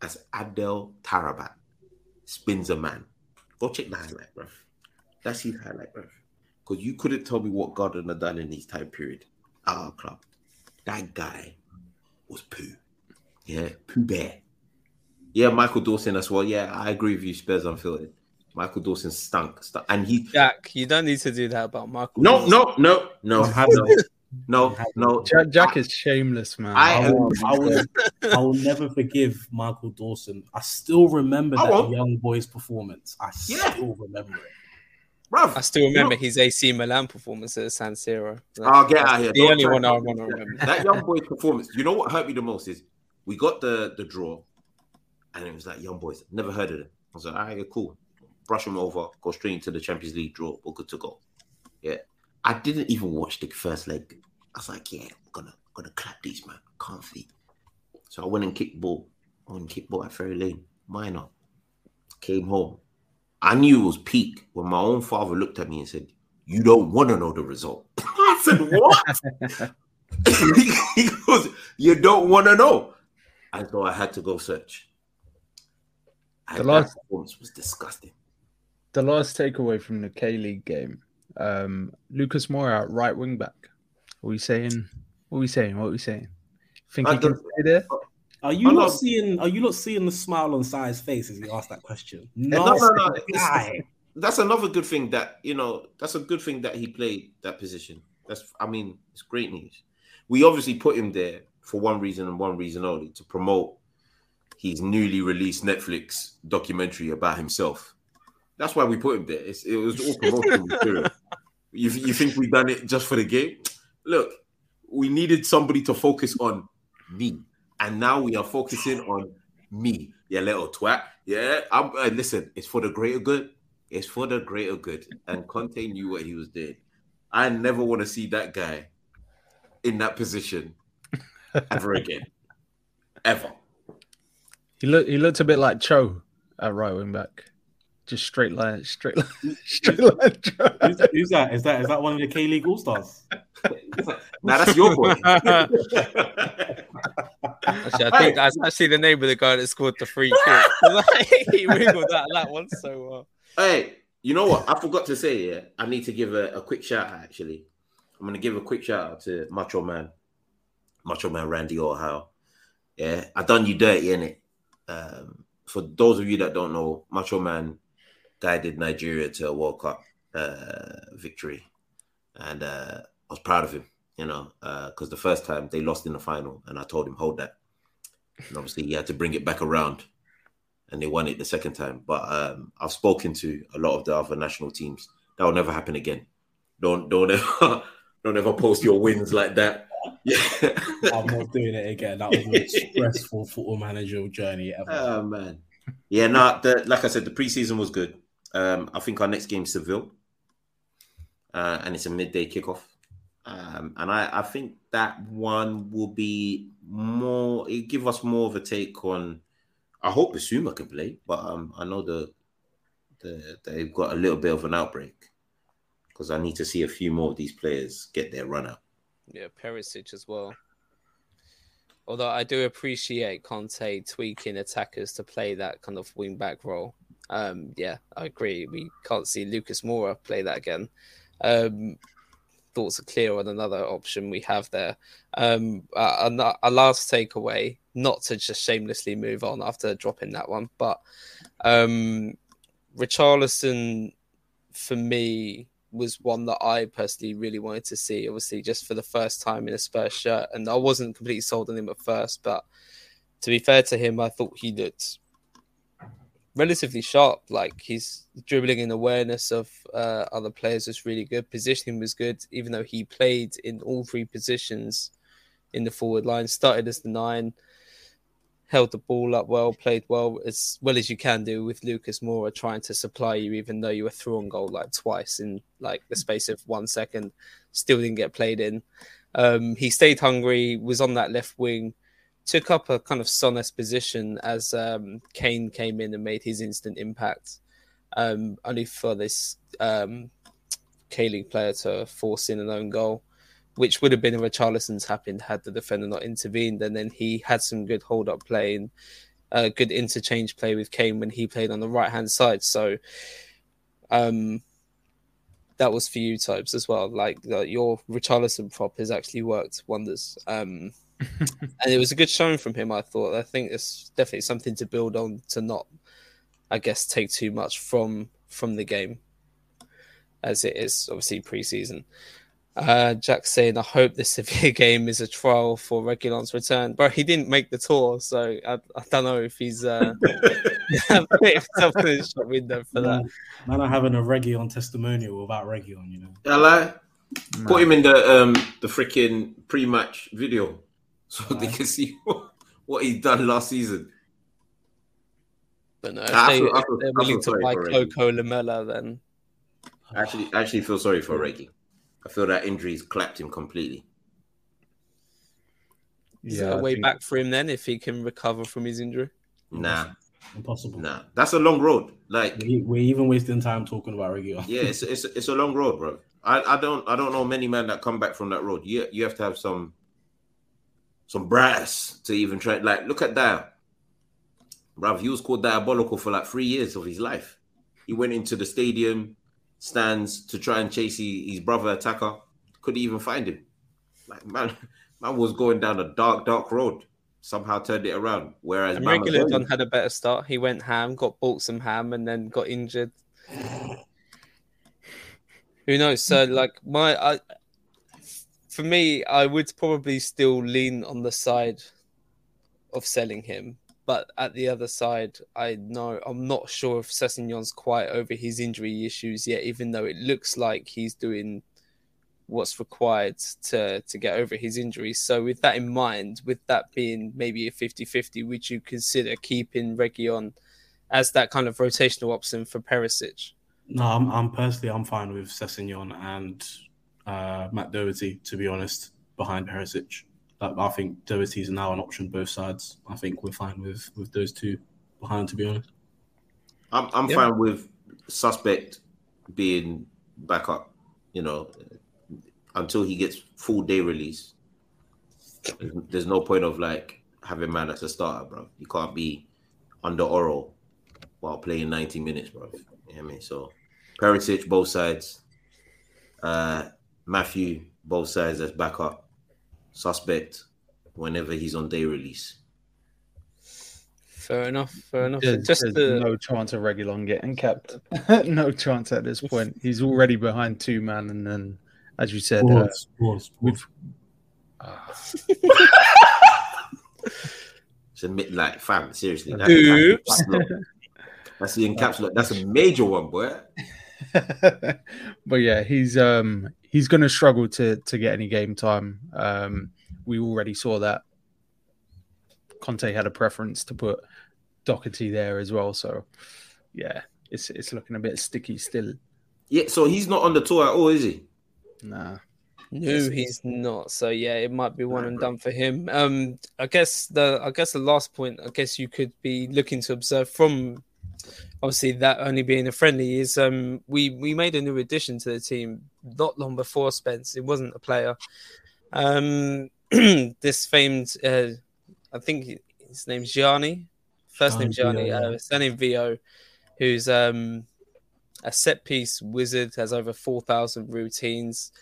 as Adel Taarabt spins a man. Go check the highlight, bruv. That's his highlight, bruv. Because you couldn't tell me what Gardner done in his time period at our club. That guy was poo. Yeah, poo bear. Yeah, Michael Dawson as well. Yeah, I agree with you, Spurs unfiltered. Michael Dawson stunk. stunk. And he Jack, you don't need to do that about Michael. no, Dawson. no, no, no, no, *laughs* no, no. Jack, Jack is shameless, man. I- I will, I will, *laughs* I will never forgive Michael Dawson. I still remember I that won't. young boy's performance. I Yeah. still remember it. Bruv, I still remember you know- his AC Milan performance at San Siro. I'll get out of here. The Don't only one I want to remember. that young boy's *laughs* performance. You know what hurt me the most is we got the the draw, and it was like young boys. Never heard of them. I was like, all right, cool. Brush them over. Go straight into the Champions League draw. We're good to go. Yeah, I didn't even watch the first leg. I was like, yeah, I'm gonna gonna clap these man. Can't feed. So I went and kicked ball. I went and kicked ball at Ferry Lane. Minor. Came home. I knew it was peak when my own father looked at me and said, You don't want to know the result. *laughs* I said, What? *laughs* he goes, You don't want to know. And so I had to go search. And The last- performance was disgusting. the last takeaway from the K League game, um, Lucas Moura right wing back. What are we saying? What are we saying? What are we saying? Think I he can stay there? Are you not no. seeing? Are you not seeing the smile on Sai's face as he asked that question? No, no, no. Guy. That's another good thing that you know. That's a good thing that he played that position. That's, I mean, it's great news. We obviously put him there for one reason and one reason only to promote his newly released Netflix documentary about himself. That's why we put him there. It's, it was all *laughs* promotional material. You, you think we done it just for the game? Look, we needed somebody to focus on me, and now we are focusing on me. Yeah, little twat. Yeah, I'm. Uh, listen, it's for the greater good. It's for the greater good. And Conte knew what he was doing. I never want to see that guy in that position ever again, ever. He looked. He looked a bit like Cho at right wing back. Just straight line, straight line, *laughs* straight line. Who's that? Who's that? Is that is that one of the K League All Stars? now that's your boy. *laughs* Actually, I think that's actually the name of the guy that scored the free kick. *laughs* he wiggled that that one so well. Hey, you know what? I forgot to say. Yeah, I need to give a, a quick shout out. Actually, I'm gonna give a quick shout out to Macho Man, Macho Man Randy Ohio. Yeah, I done you dirty in it. Um, for those of you that don't know, Macho Man guided Nigeria to a World Cup uh, victory, and uh, I was proud of him. You know, because uh, the first time they lost in the final, and I told him hold that. And obviously, he had to bring it back around, and they won it the second time. But um, I've spoken to a lot of the other national teams. That will never happen again. Don't don't *laughs* ever don't ever post your wins like that. Yeah. *laughs* I'm not doing it again. That was a stressful football manager journey ever. Oh man. Yeah, no, the, like I said, the preseason was good. Um, I think our next game is Seville, uh, and it's a midday kickoff. Um, and I, I think that one will be more. It give us more of a take on. I hope Bissouma can play, but um, I know the, the they've got a little bit of an outbreak because I need to see a few more of these players get their run out. Yeah, Perisic as well. Although I do appreciate Conte tweaking attackers to play that kind of wing back role. Um, yeah, I agree. We can't see Lucas Moura play that again. Um, thoughts are clear on another option we have there. Um, a, last takeaway, not to just shamelessly move on after dropping that one, but um, Richarlison for me was one that I personally really wanted to see. Obviously, just for the first time in a Spurs shirt, and I wasn't completely sold on him at first, but to be fair to him, I thought he looked relatively sharp. Like his dribbling and awareness of uh, other players was really good. Positioning was good, even though he played in all three positions in the forward line. Started as the nine, held the ball up well, played well as well as you can do with Lucas Moura trying to supply you, even though you were through on goal like twice in like the space of one second. Still didn't get played in. Um, he stayed hungry, was on that left wing took up a kind of Sonnes position as um, Kane came in and made his instant impact, um, only for this um, K-League player to force in an own goal, which would have been a Richarlison's happened had the defender not intervened. And then he had some good hold-up play and uh, good interchange play with Kane when he played on the right-hand side. So um, that was for you types as well. Like uh, your Richarlison prop has actually worked wonders. Um, *laughs* and it was a good showing from him. I thought. I think it's definitely something to build on to not, I guess, take too much from from the game, as it is obviously preseason. Uh, Jack saying, "I hope this *laughs* Sevilla game is a trial for Reguilon's return." But he didn't make the tour, so I, I don't know if he's uh, *laughs* put himself in the shop window for that. Man, I'm having a Reguilon testimonial without Reguilon, you know. Hello. Put him in the um the freaking pre-match video so *laughs* right. they can see what, what he's done last season. But no, if, they, feel, if they're willing to buy Coco Lamela, then I actually, I actually feel sorry for Reggie. I feel that injuries clapped him completely. Is yeah, there a way think... back for him then if he can recover from his injury? Nah. Impossible. Nah, that's a long road. Like we're even wasting time talking about Reggie. *laughs* yeah, it's, it's it's a long road, bro. I, I don't I don't know many men that come back from that road. You you have to have some some brass to even try. Like, look at that. Rav, he was called diabolical for like three years of his life. He went into the stadium stands to try and chase his brother attacker. Couldn't even find him. Like, man, *laughs* man was going down a dark, dark road. Somehow turned it around. Whereas and Reguilon had a better start. He went ham, got bought some ham, and then got injured. *sighs* Who knows? So, like my, I, for me, I would probably still lean on the side of selling him but at the other side, I know I'm not sure if Sessegnon's quite over his injury issues yet, even though it looks like he's doing what's required to to get over his injuries. So with that in mind, with that being maybe a 50-50, would you consider keeping Reguilón as that kind of rotational option for Perisic? No, I'm, I'm personally I'm fine with Sessegnon and uh, Matt Doherty, to be honest, behind Perisic. I think Doherty is now an option both sides. I think we're fine with with those two behind, to be honest. I'm I'm fine with suspect being back up. You know, until he gets full day release. There's no point of like having man as a starter, bro. You can't be under oral while playing 90 minutes, bro. You know I mean? So Perisic, both sides. Uh Matthew, both sides as backup. Suspect whenever he's on day release. Fair enough. Fair enough. There's, Just there's the, no chance of Reguilon getting kept. *laughs* no chance at this point. He's already behind two man, and then, as you said, uh, Pause, pause, we've *laughs* It's a mid like fam, seriously. That, Oops. That's, the- that's the encapsulate. That's a major one, boy. *laughs* but yeah, he's um he's going to struggle to to get any game time. Um, we already saw that. Conte had a preference to put Doherty there as well, so yeah, it's it's looking a bit sticky still. Yeah, so he's not on the tour at all, is he? Nah, No, he's not. So yeah, it might be one and done for him. Um, I guess the I guess the last point I guess you could be looking to observe from obviously that only being a friendly is um we we made a new addition to the team not long before Spence. It wasn't a player. Um, *clears throat* this famed uh, I think his name's Gianni. First name Gianni Gianni, uh, surname Vio, who's um a set piece wizard, has over four thousand routines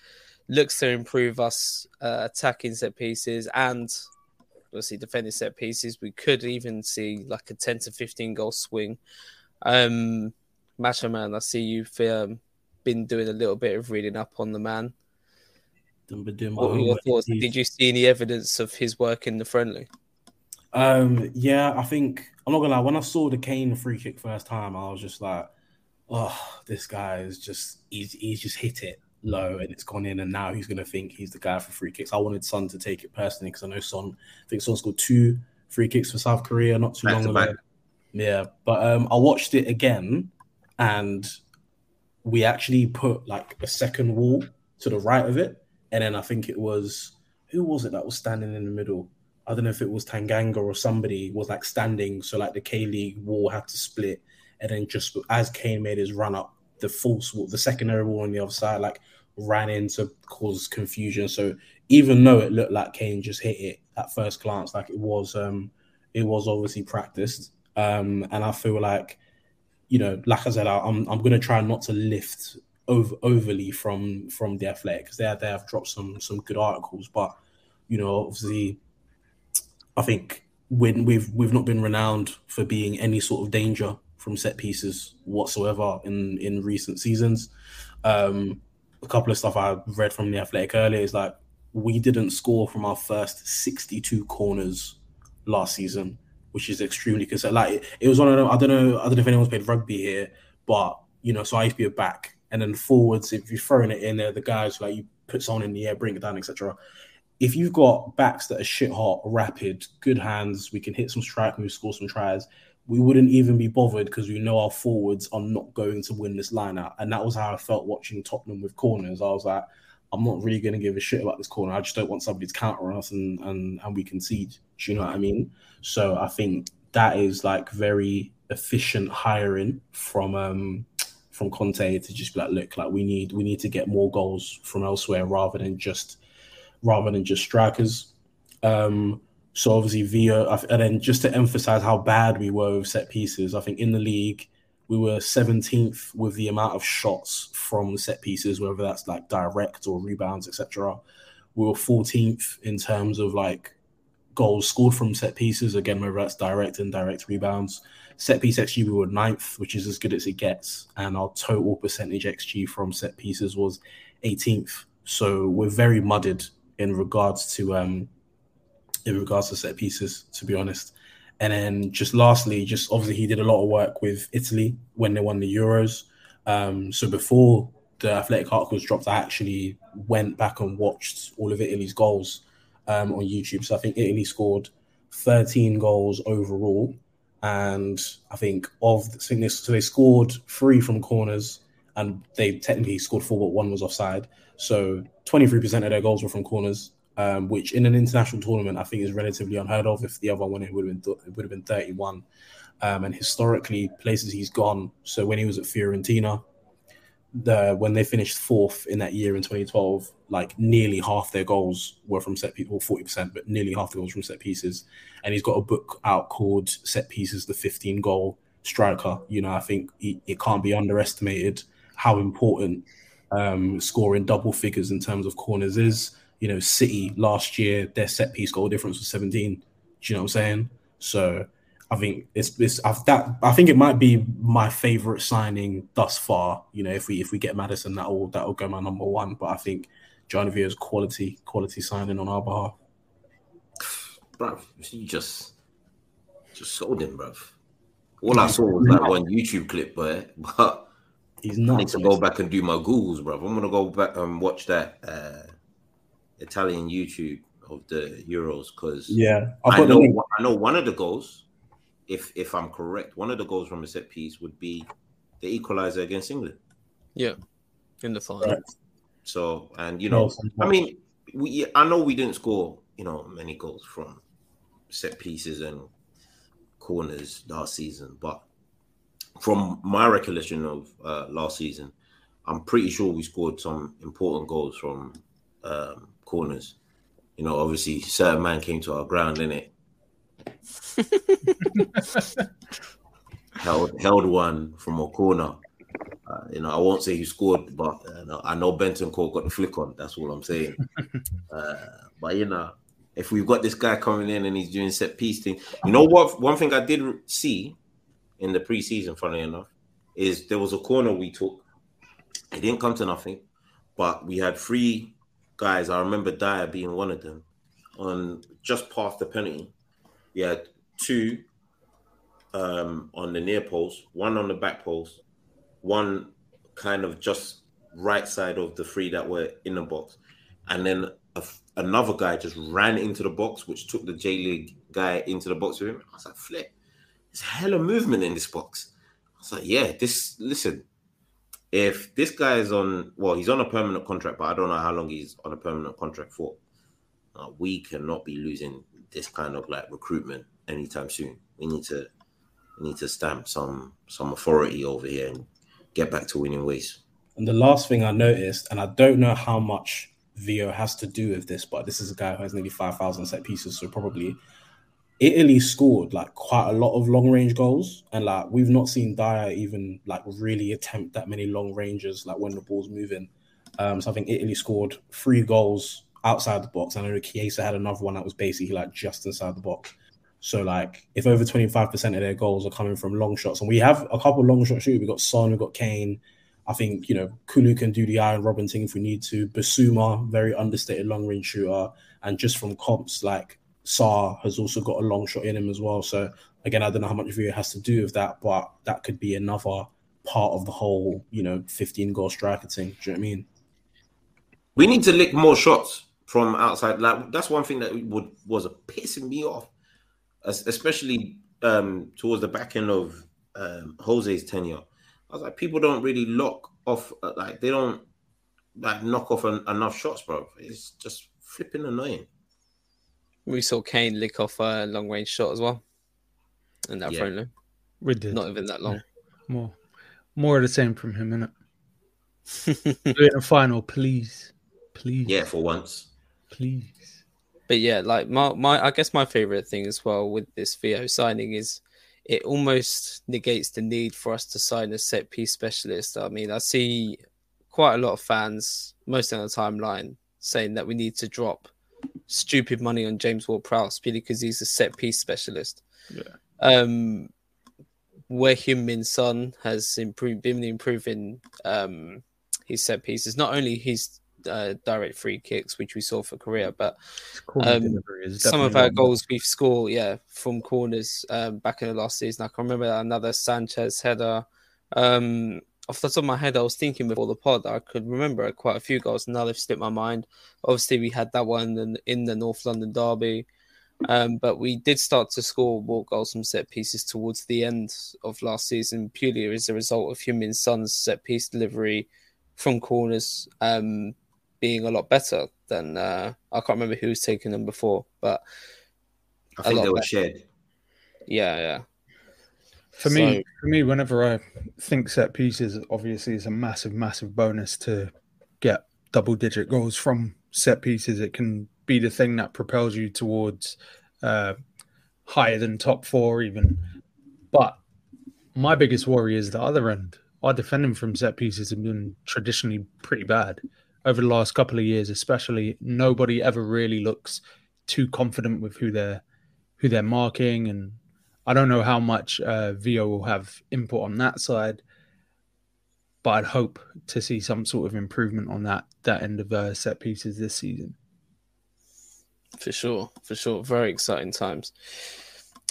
looks to improve us uh, attacking set pieces and obviously defending set pieces. We could even see like a 10 to 15 goal swing. Um, Macho Man, I see you've um, been doing a little bit of reading up on the man. Been doing What were your thoughts? Did you see any evidence of his work in the friendly? Um, yeah, I think I'm not gonna lie. When I saw the Kane free kick first time, I was just like, "Oh, this guy is just he's he's just hit it low and it's gone in, and now he's gonna think he's the guy for free kicks." I wanted Son to take it personally because I know Son. I think Son scored two free kicks for South Korea not too Back long to ago. back. Yeah, but um, I watched it again, and we actually put like a second wall to the right of it, and then I think it was who was it that was standing in the middle? I don't know if it was Tanganga or somebody was like standing, so like the K League wall had to split, and then just as Kane made his run up, the false wall, the secondary wall on the other side, like ran in to cause confusion. So even though it looked like Kane just hit it at first glance, like it was, um, it was obviously practiced. Um, and I feel like, you know, like I said, I, I'm I'm gonna try not to lift over overly from from the athletic because they they have dropped some some good articles, but you know, obviously, I think when we've we've not been renowned for being any sort of danger from set pieces whatsoever in in recent seasons. Um, a couple of stuff I read from the athletic earlier is like we didn't score from our first 62 corners last season, which is extremely concerned. Like it, it was one of them, I don't know, I don't know if anyone's played rugby here, but you know, so I used to be a back, and then forwards, if you're throwing it in there, the guys like you put someone in the air, bring it down, etc. If you've got backs that are shit hot, rapid, good hands, we can hit some strike moves, score some tries. We wouldn't even be bothered because we know our forwards are not going to win this line out. And that was how I felt watching Tottenham with corners. I was like, I'm not really going to give a shit about this corner. I just don't want somebody to counter us and, and, and we concede. Do you know what I mean? So I think that is like very efficient hiring from um from Conte to just be like, look, like we need we need to get more goals from elsewhere rather than just rather than just strikers. Um, so obviously Vio, and then just to emphasize how bad we were with set pieces, I think in the league we were 17th with the amount of shots from set pieces, whether that's like direct or rebounds, etc. We were 14th in terms of like goals scored from set pieces, again, whether that's direct and direct rebounds. Set piece XG, we were ninth, which is as good as it gets. And our total percentage XG from set pieces was 18th. So we're very mudded in regards to um in regards to set pieces, to be honest. And then just lastly, just obviously he did a lot of work with Italy when they won the Euros. Um, so before the Athletic articles dropped, I actually went back and watched all of Italy's goals um, on YouTube. So I think Italy scored 13 goals overall. And I think of the so they scored three from corners and they technically scored four, but one was offside. So 23% of their goals were from corners, um, which in an international tournament I think is relatively unheard of. If the other one it would have been it would have been 31. Um, and historically, places he's gone. So when he was at Fiorentina, the when they finished fourth in that year in 2012, like nearly half their goals were from set pieces, well, 40%, but nearly half the goals from set pieces. And he's got a book out called Set Pieces, the 15 goal striker. You know, I think he, it can't be underestimated how important um, scoring double figures in terms of corners is. You know, City last year, their set piece goal difference was 17. Do you know what I'm saying? So I think it's, it's I've, that I think it might be my favorite signing thus far. You know, if we if we get Maddison, that will that will go my number one. But I think John Vio's quality quality signing on our behalf. Bruv, you just just sold him, bruv. All I saw was that one YouTube clip, but *laughs* but he's not. I need to go back and do my googles, bruv. I'm gonna go back and watch that uh, Italian YouTube of the Euros because yeah, I know I know one of the goals. If if I'm correct, one of the goals from a set piece would be the equalizer against England. Yeah, in the final. Right. So, and you know, I mean, we I know we didn't score, you know, many goals from set pieces and corners last season, but from my recollection of uh, last season, I'm pretty sure we scored some important goals from um, corners. You know, obviously, certain man came to our ground, in it. Held held one from a corner uh, you know, I won't say he scored, but uh, I know Bentancur got the flick on. That's all I'm saying. *laughs* uh, but you know, if we've got this guy coming in and he's doing set piece thing, you know what? One thing I did see in the preseason, funny enough, is there was a corner we took. It didn't come to nothing, but we had three guys. I remember Dier being one of them. On just past the penalty, we had two um, on the near post, one on the back post, one kind of just right side of the three that were in the box, and then a, another guy just ran into the box, which took the J League guy into the box with him. I was like, flip, there's a hella movement in this box. I was like, yeah, this listen. If this guy is on, well, he's on a permanent contract, but I don't know how long he's on a permanent contract for. Uh, we cannot be losing this kind of like recruitment anytime soon. We need to, we need to stamp some some authority over here and get back to winning ways. And the last thing I noticed, and I don't know how much Vio has to do with this, but this is a guy who has nearly 5,000 set pieces. So probably Italy scored like quite a lot of long range goals. And like we've not seen Dier even like really attempt that many long ranges, like when the ball's moving. Um, so I think Italy scored three goals outside the box. I know Chiesa had another one that was basically like just inside the box. So like if over 25% of their goals are coming from long shots, and we have a couple long shot shooters, we've got Son, we've got Kane. I think, you know, Kulu can do the Arjen Robben thing if we need to. Bissouma, very understated long range shooter. And just from comps, like Sarr has also got a long shot in him as well. So again, I don't know how much Vio has to do with that, but that could be another part of the whole, you know, 15 goal striker thing. Do you know what I mean? We need to lick more shots from outside. Like that's one thing that would was pissing me off especially um, towards the back end of um, Jose's tenure. I was like, people don't really lock off, uh, like they don't like knock off an, enough shots, bro. It's just flipping annoying. We saw Kane lick off a long range shot as well, and that yeah. friendly. We did not even that long. Yeah. More, more of the same from him, innit? Do it in a final, please, please. Yeah, for once, please but yeah, like my, my I guess my favorite thing as well with this Vio signing is it almost negates the need for us to sign a set piece specialist. I mean, I see quite a lot of fans, most of the timeline, saying that we need to drop stupid money on James Ward Prowse purely because he's a set piece specialist. Yeah. Um, where Heung-min Son has improved, been improving um, his set pieces. Not only he's uh, direct free kicks, which we saw for Korea. But um, some of our goals we've scored, yeah, from corners um, back in the last season. I can remember another Sanchez header. Um, off the top of my head, I was thinking before the pod, I could remember quite a few goals. Now they've slipped my mind. Obviously, we had that one in, in the North London derby. Um, but we did start to score more goals from set pieces towards the end of last season, purely as a result of Heung-min Son's set piece delivery from corners um, being a lot better than uh, I can't remember who was taking them before, but I think they were shared. Yeah, yeah. For so, me, for me, whenever I think set pieces, obviously is a massive, massive bonus to get double digit goals from set pieces. It can be the thing that propels you towards uh, higher than top four, even. But my biggest worry is the other end. Our defending from set pieces have been traditionally pretty bad over the last couple of years, especially. Nobody ever really looks too confident with who they're who they're marking, and I don't know how much uh, Vio will have input on that side. But I'd hope to see some sort of improvement on that that end of uh, set pieces this season. For sure, for sure. Very exciting times.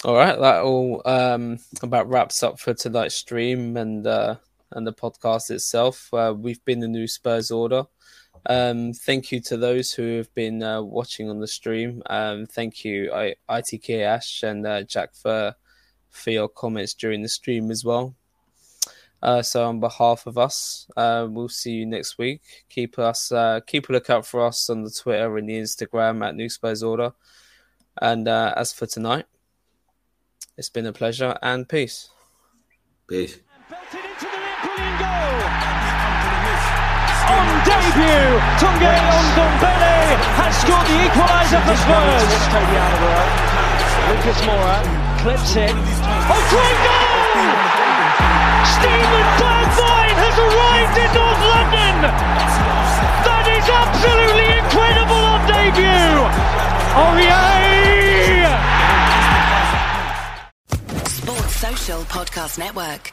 All right, that all um, about wraps up for tonight's stream and uh, and the podcast itself. Uh, we've been the new Spurs order. Um, thank you to those who have been uh, watching on the stream. Um, thank you, I, ITK Ash and uh, Jack for for your comments during the stream as well. Uh, so on behalf of us, uh, we'll see you next week. Keep us uh, keep a lookout for us on the Twitter and the Instagram at New Spurs Order. And uh, as for tonight, it's been a pleasure and peace. Peace. On debut, Tanguy Ndombele has scored the equaliser for Spurs. Lucas Moura clips it. Oh, great goal! Steven Bergwijn has arrived in North London. That is absolutely incredible on debut. Aurier. Sports Social Podcast Network.